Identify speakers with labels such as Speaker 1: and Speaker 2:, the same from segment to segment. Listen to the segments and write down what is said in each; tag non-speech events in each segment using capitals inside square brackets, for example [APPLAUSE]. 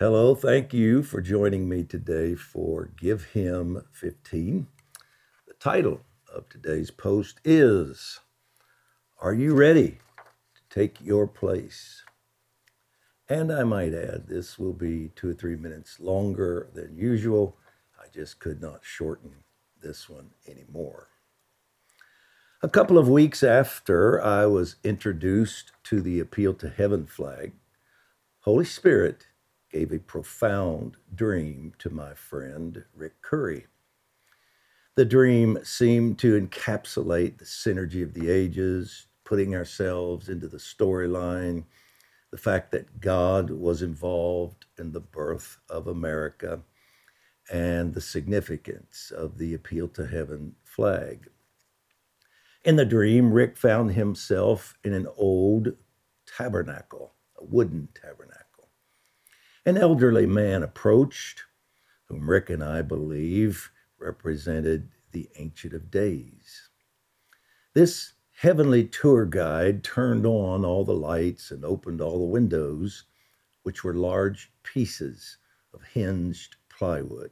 Speaker 1: Hello, thank you for joining me today for Give Him 15. The title of today's post is Are You Ready to Take Your Place? And I might add, this will be two or three minutes longer than usual. I just could not shorten this one anymore. A couple of weeks after I was introduced to the Appeal to Heaven flag, Holy Spirit gave a profound dream to my friend Rick Curry. The dream seemed to encapsulate the synergy of the ages, putting ourselves into the storyline, the fact that God was involved in the birth of America, and the significance of the Appeal to Heaven flag. In the dream, Rick found himself in an old tabernacle, a wooden tabernacle. An elderly man approached, whom Rick and I believe represented the Ancient of Days. This heavenly tour guide turned on all the lights and opened all the windows, which were large pieces of hinged plywood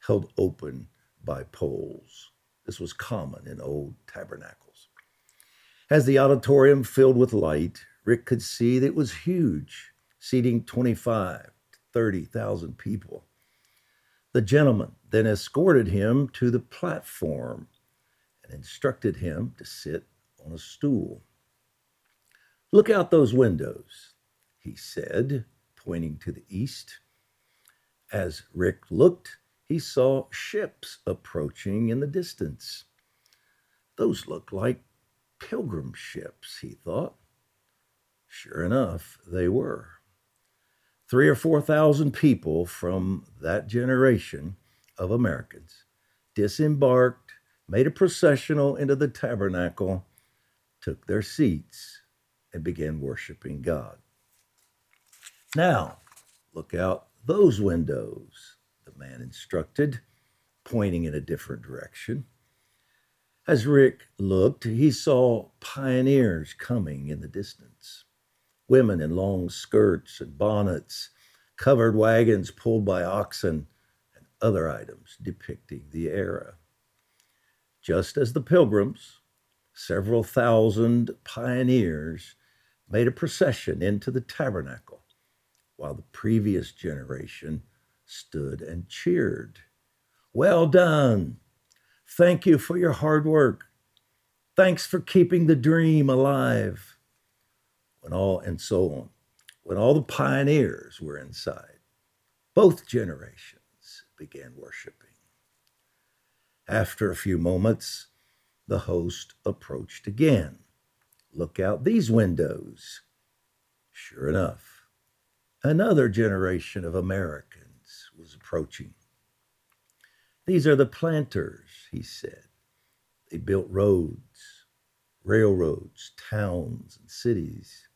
Speaker 1: held open by poles. This was common in old tabernacles. As the auditorium filled with light, Rick could see that it was huge, seating 25 to 30,000 people. The gentleman then escorted him to the platform and instructed him to sit on a stool. Look out those windows, he said, pointing to the east. As Rick looked, he saw ships approaching in the distance. Those look like pilgrim ships, he thought. Sure enough, they were. Three or four thousand people from that generation of Americans disembarked, made a processional into the tabernacle, took their seats, and began worshiping God. Now, look out those windows the man instructed, pointing in a different direction. As Rick looked, he saw pioneers coming in the distance women in long skirts and bonnets, covered wagons pulled by oxen, and other items depicting the era. Just as the pilgrims, several thousand pioneers made a procession into the tabernacle, while the previous generation stood and cheered. Well done. Thank you for your hard work. Thanks for keeping the dream alive. When all, and so on. When all the pioneers were inside, both generations began worshiping. After a few moments, the host approached again. Look out these windows. Sure enough, another generation of Americans was approaching. These are the planters, he said. They built roads, railroads, towns, and cities.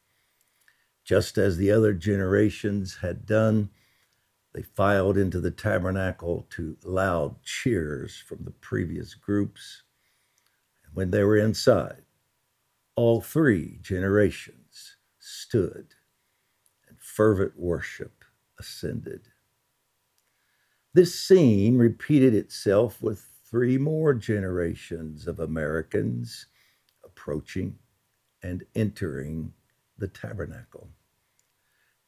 Speaker 1: Just as the other generations had done, they filed into the tabernacle to loud cheers from the previous groups. And when they were inside, all three generations stood and fervent worship ascended. This scene repeated itself with three more generations of Americans approaching and entering the tabernacle.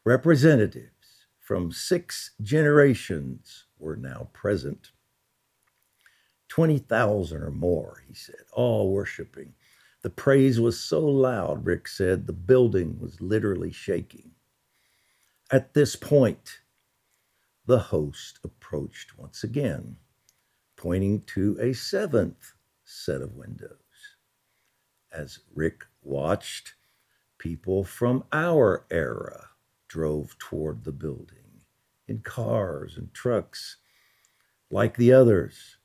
Speaker 1: Representatives from six generations were now present. 20,000 or more, he said, all worshiping. The praise was so loud, Rick said, the building was literally shaking. At this point, the host approached once again, pointing to a seventh set of windows. As Rick watched, people from our era drove toward the building in cars and trucks. Like the others,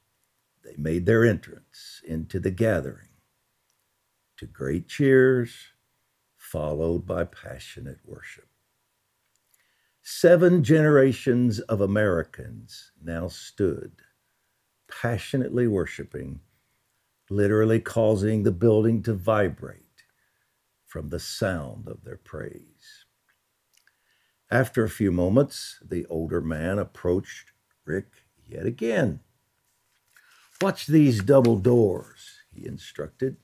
Speaker 1: they made their entrance into the gathering to great cheers, followed by passionate worship. Seven generations of Americans now stood, passionately worshiping, literally causing the building to vibrate from the sound of their praise. After a few moments, the older man approached Rick yet again. Watch these double doors, he instructed.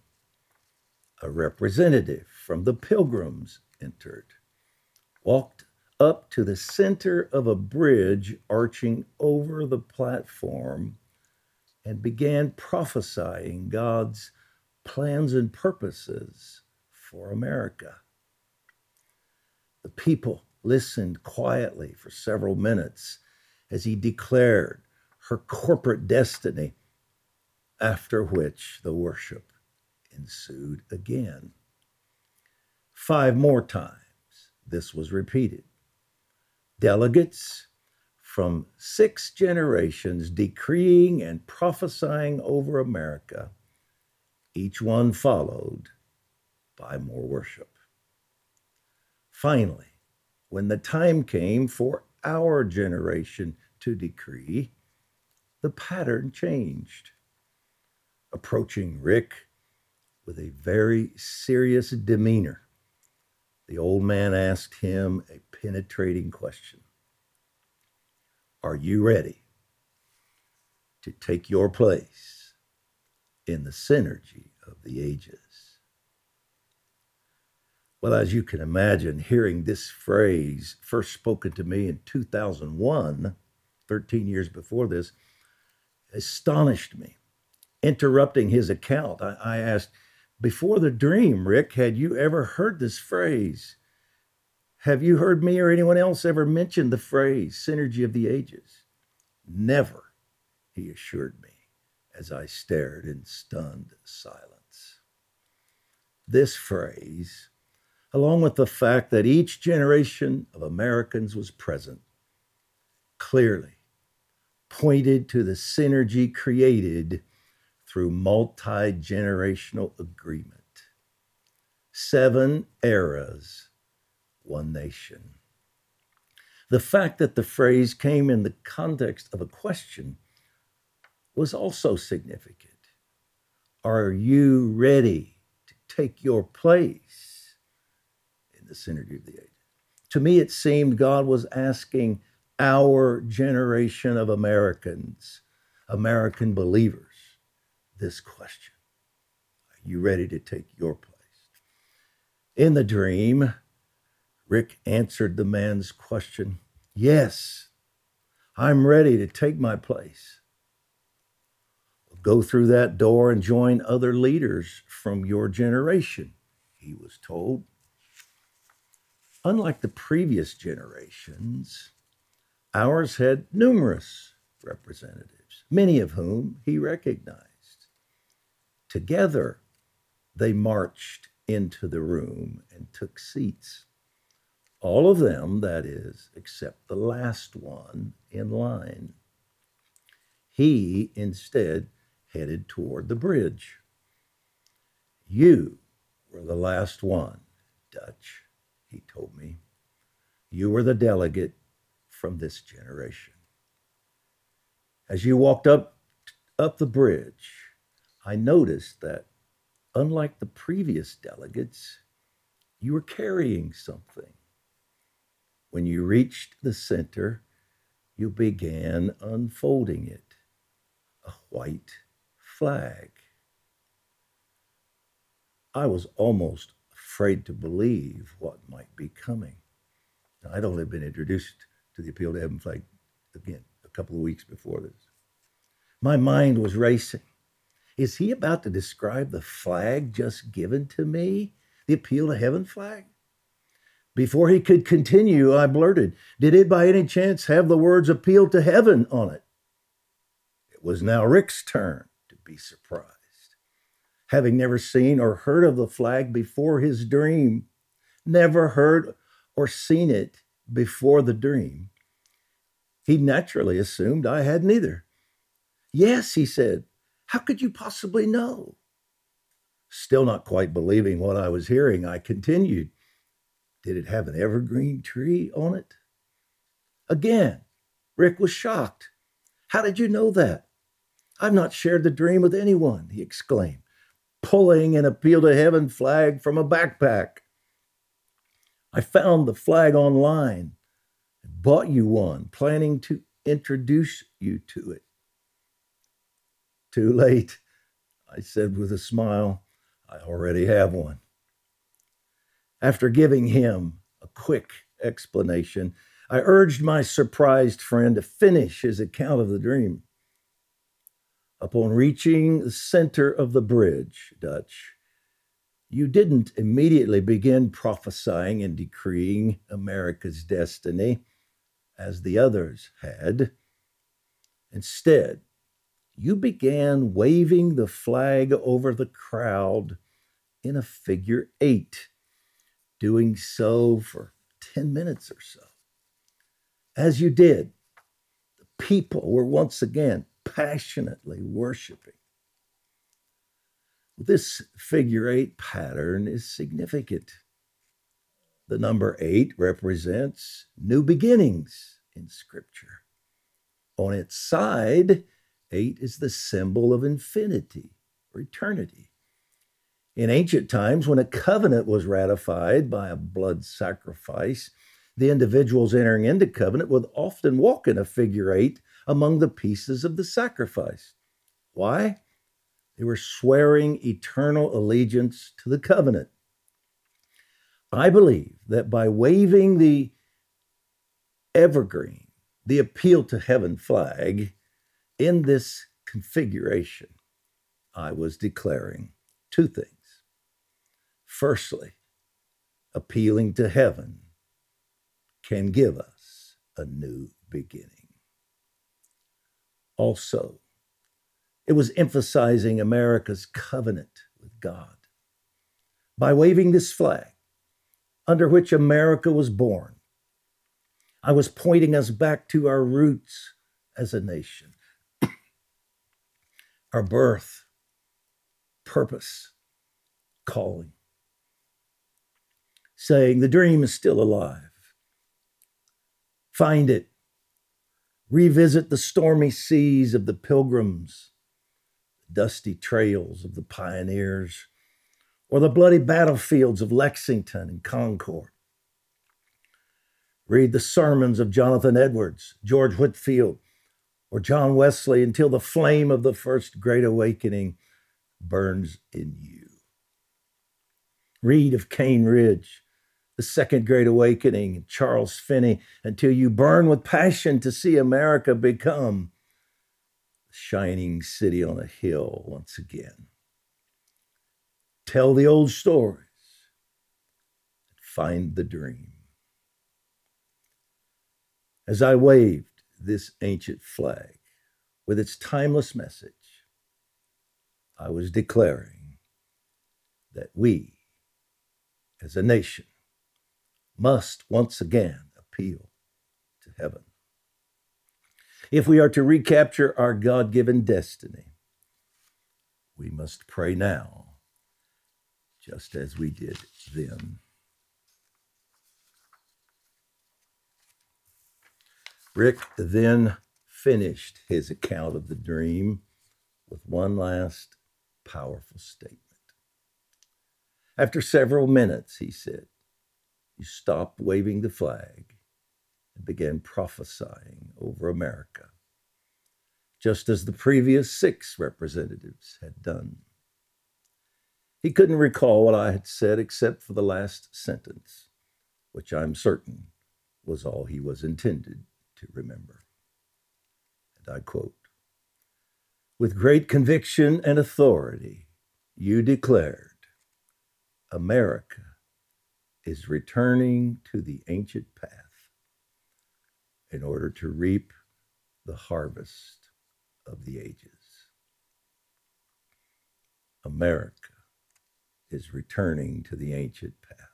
Speaker 1: A representative from the pilgrims entered, walked up to the center of a bridge arching over the platform, and began prophesying God's plans and purposes for America. The people listened quietly for several minutes as he declared her corporate destiny, after which the worship ensued again. Five more times this was repeated. Delegates from six generations decreeing and prophesying over America, each one followed by more worship. Finally, when the time came for our generation to decree, the pattern changed. Approaching Rick with a very serious demeanor, the old man asked him a penetrating question Are you ready to take your place in the synergy of the ages? Well, as you can imagine, hearing this phrase first spoken to me in 2001, 13 years before this, astonished me. Interrupting his account, I, I asked, Before the dream, Rick, had you ever heard this phrase? Have you heard me or anyone else ever mention the phrase synergy of the ages? Never, he assured me as I stared in stunned silence. This phrase along with the fact that each generation of Americans was present, clearly pointed to the synergy created through multi generational agreement. Seven eras, one nation. The fact that the phrase came in the context of a question was also significant. Are you ready to take your place? The synergy of the ages. To me, it seemed God was asking our generation of Americans, American believers, this question Are you ready to take your place? In the dream, Rick answered the man's question Yes, I'm ready to take my place. Go through that door and join other leaders from your generation, he was told. Unlike the previous generations, ours had numerous representatives, many of whom he recognized. Together, they marched into the room and took seats. All of them, that is, except the last one in line. He instead headed toward the bridge. You were the last one, Dutch he told me. You were the delegate from this generation. As you walked up, up the bridge, I noticed that, unlike the previous delegates, you were carrying something. When you reached the center, you began unfolding it a white flag. I was almost afraid to believe what might be coming. Now, I'd only been introduced to the appeal to heaven flag again a couple of weeks before this. My mind was racing. Is he about to describe the flag just given to me? The appeal to heaven flag? Before he could continue, I blurted, Did it by any chance have the words appeal to heaven on it? It was now Rick's turn to be surprised having never seen or heard of the flag before his dream, never heard or seen it before the dream, he naturally assumed I had neither. Yes, he said, how could you possibly know? Still not quite believing what I was hearing, I continued, Did it have an evergreen tree on it? Again, Rick was shocked. How did you know that? I've not shared the dream with anyone, he exclaimed pulling an appeal to heaven flag from a backpack. I found the flag online, and bought you one, planning to introduce you to it. Too late, I said with a smile. I already have one. After giving him a quick explanation, I urged my surprised friend to finish his account of the dream. Upon reaching the center of the bridge, Dutch, you didn't immediately begin prophesying and decreeing America's destiny as the others had. Instead, you began waving the flag over the crowd in a figure eight, doing so for 10 minutes or so. As you did, the people were once again passionately worshiping. This figure eight pattern is significant. The number eight represents new beginnings in Scripture. On its side, eight is the symbol of infinity or eternity. In ancient times, when a covenant was ratified by a blood sacrifice, the individuals entering into covenant would often walk in a figure eight among the pieces of the sacrifice. Why? They were swearing eternal allegiance to the covenant. I believe that by waving the evergreen, the appeal to heaven flag in this configuration, I was declaring two things. Firstly, appealing to heaven can give us a new beginning. Also, it was emphasizing America's covenant with God. By waving this flag, under which America was born, I was pointing us back to our roots as a nation, [COUGHS] our birth, purpose, calling, saying the dream is still alive. Find it. Revisit the stormy seas of the pilgrims, the dusty trails of the pioneers, or the bloody battlefields of Lexington and Concord. Read the sermons of Jonathan Edwards, George Whitefield, or John Wesley until the flame of the first great awakening burns in you. Read of Cane Ridge, the Second Great Awakening, Charles Finney, until you burn with passion to see America become a shining city on a hill once again. Tell the old stories, find the dream. As I waved this ancient flag with its timeless message, I was declaring that we, as a nation, must once again appeal to heaven. If we are to recapture our God given destiny, we must pray now, just as we did then. Rick then finished his account of the dream with one last powerful statement. After several minutes, he said, you stopped waving the flag and began prophesying over America, just as the previous six representatives had done. He couldn't recall what I had said except for the last sentence, which I'm certain was all he was intended to remember. And I quote With great conviction and authority, you declared, America is returning to the ancient path in order to reap the harvest of the ages. America is returning to the ancient path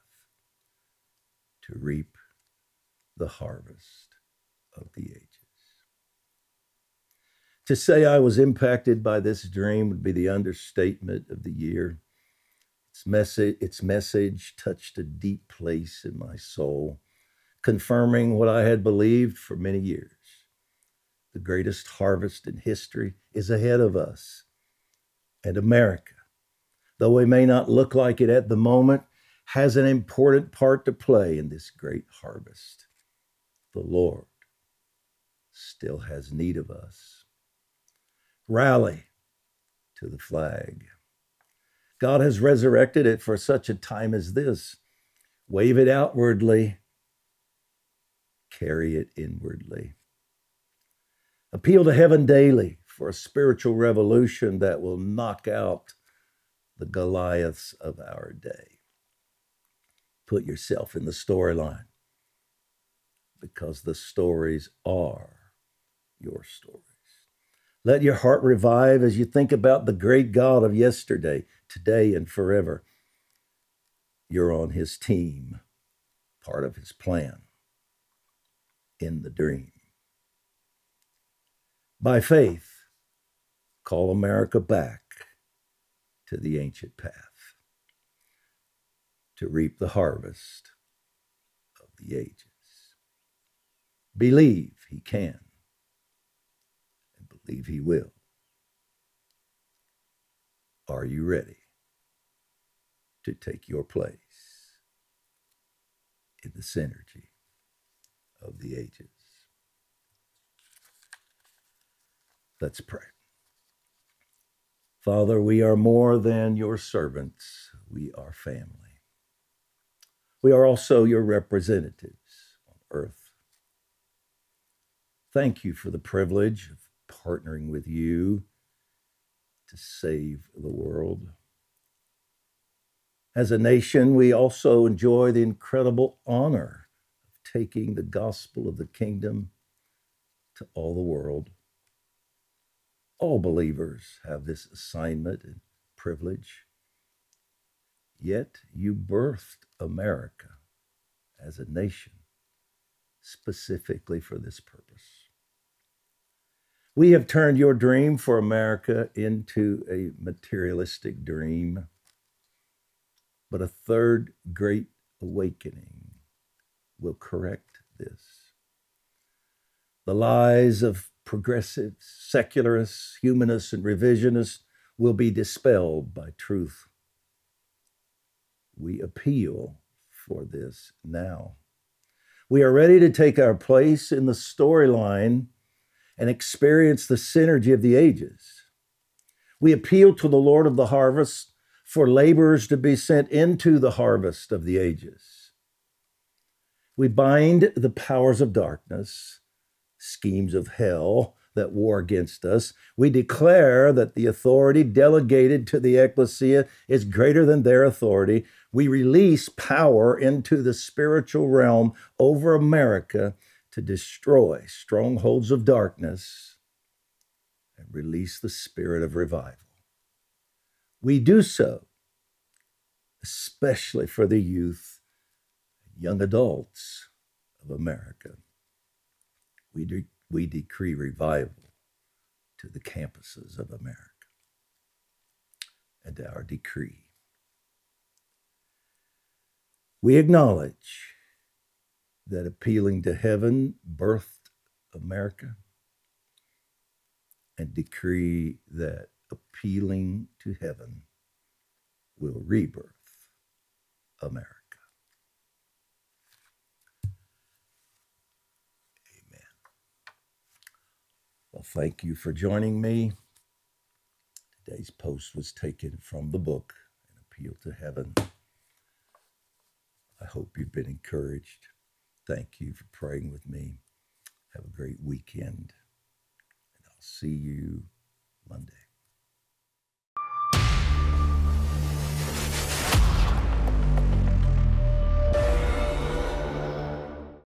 Speaker 1: to reap the harvest of the ages. To say I was impacted by this dream would be the understatement of the year. Its message, its message touched a deep place in my soul, confirming what I had believed for many years. The greatest harvest in history is ahead of us. And America, though we may not look like it at the moment, has an important part to play in this great harvest. The Lord still has need of us. Rally to the flag. God has resurrected it for such a time as this. Wave it outwardly, carry it inwardly. Appeal to heaven daily for a spiritual revolution that will knock out the Goliaths of our day. Put yourself in the storyline because the stories are your stories. Let your heart revive as you think about the great God of yesterday, today, and forever. You're on his team, part of his plan in the dream. By faith, call America back to the ancient path to reap the harvest of the ages. Believe he can believe he will. Are you ready to take your place in the synergy of the ages? Let's pray. Father, we are more than your servants, we are family. We are also your representatives on earth. Thank you for the privilege of partnering with you to save the world. As a nation, we also enjoy the incredible honor of taking the gospel of the kingdom to all the world. All believers have this assignment and privilege. Yet you birthed America as a nation specifically for this purpose. We have turned your dream for America into a materialistic dream, but a third great awakening will correct this. The lies of progressives, secularists, humanists, and revisionists will be dispelled by truth. We appeal for this now. We are ready to take our place in the storyline and experience the synergy of the ages. We appeal to the Lord of the harvest for laborers to be sent into the harvest of the ages. We bind the powers of darkness schemes of hell that war against us. We declare that the authority delegated to the ecclesia is greater than their authority. We release power into the spiritual realm over America to destroy strongholds of darkness and release the spirit of revival. We do so, especially for the youth, young adults of America we, de- we decree revival to the campuses of America. And our decree. We acknowledge that appealing to heaven birthed America and decree that appealing to heaven will rebirth America. Amen. Well, thank you for joining me. Today's post was taken from the book, An Appeal to Heaven. I hope you've been encouraged. Thank you for praying with me. Have a great weekend, and I'll see you Monday.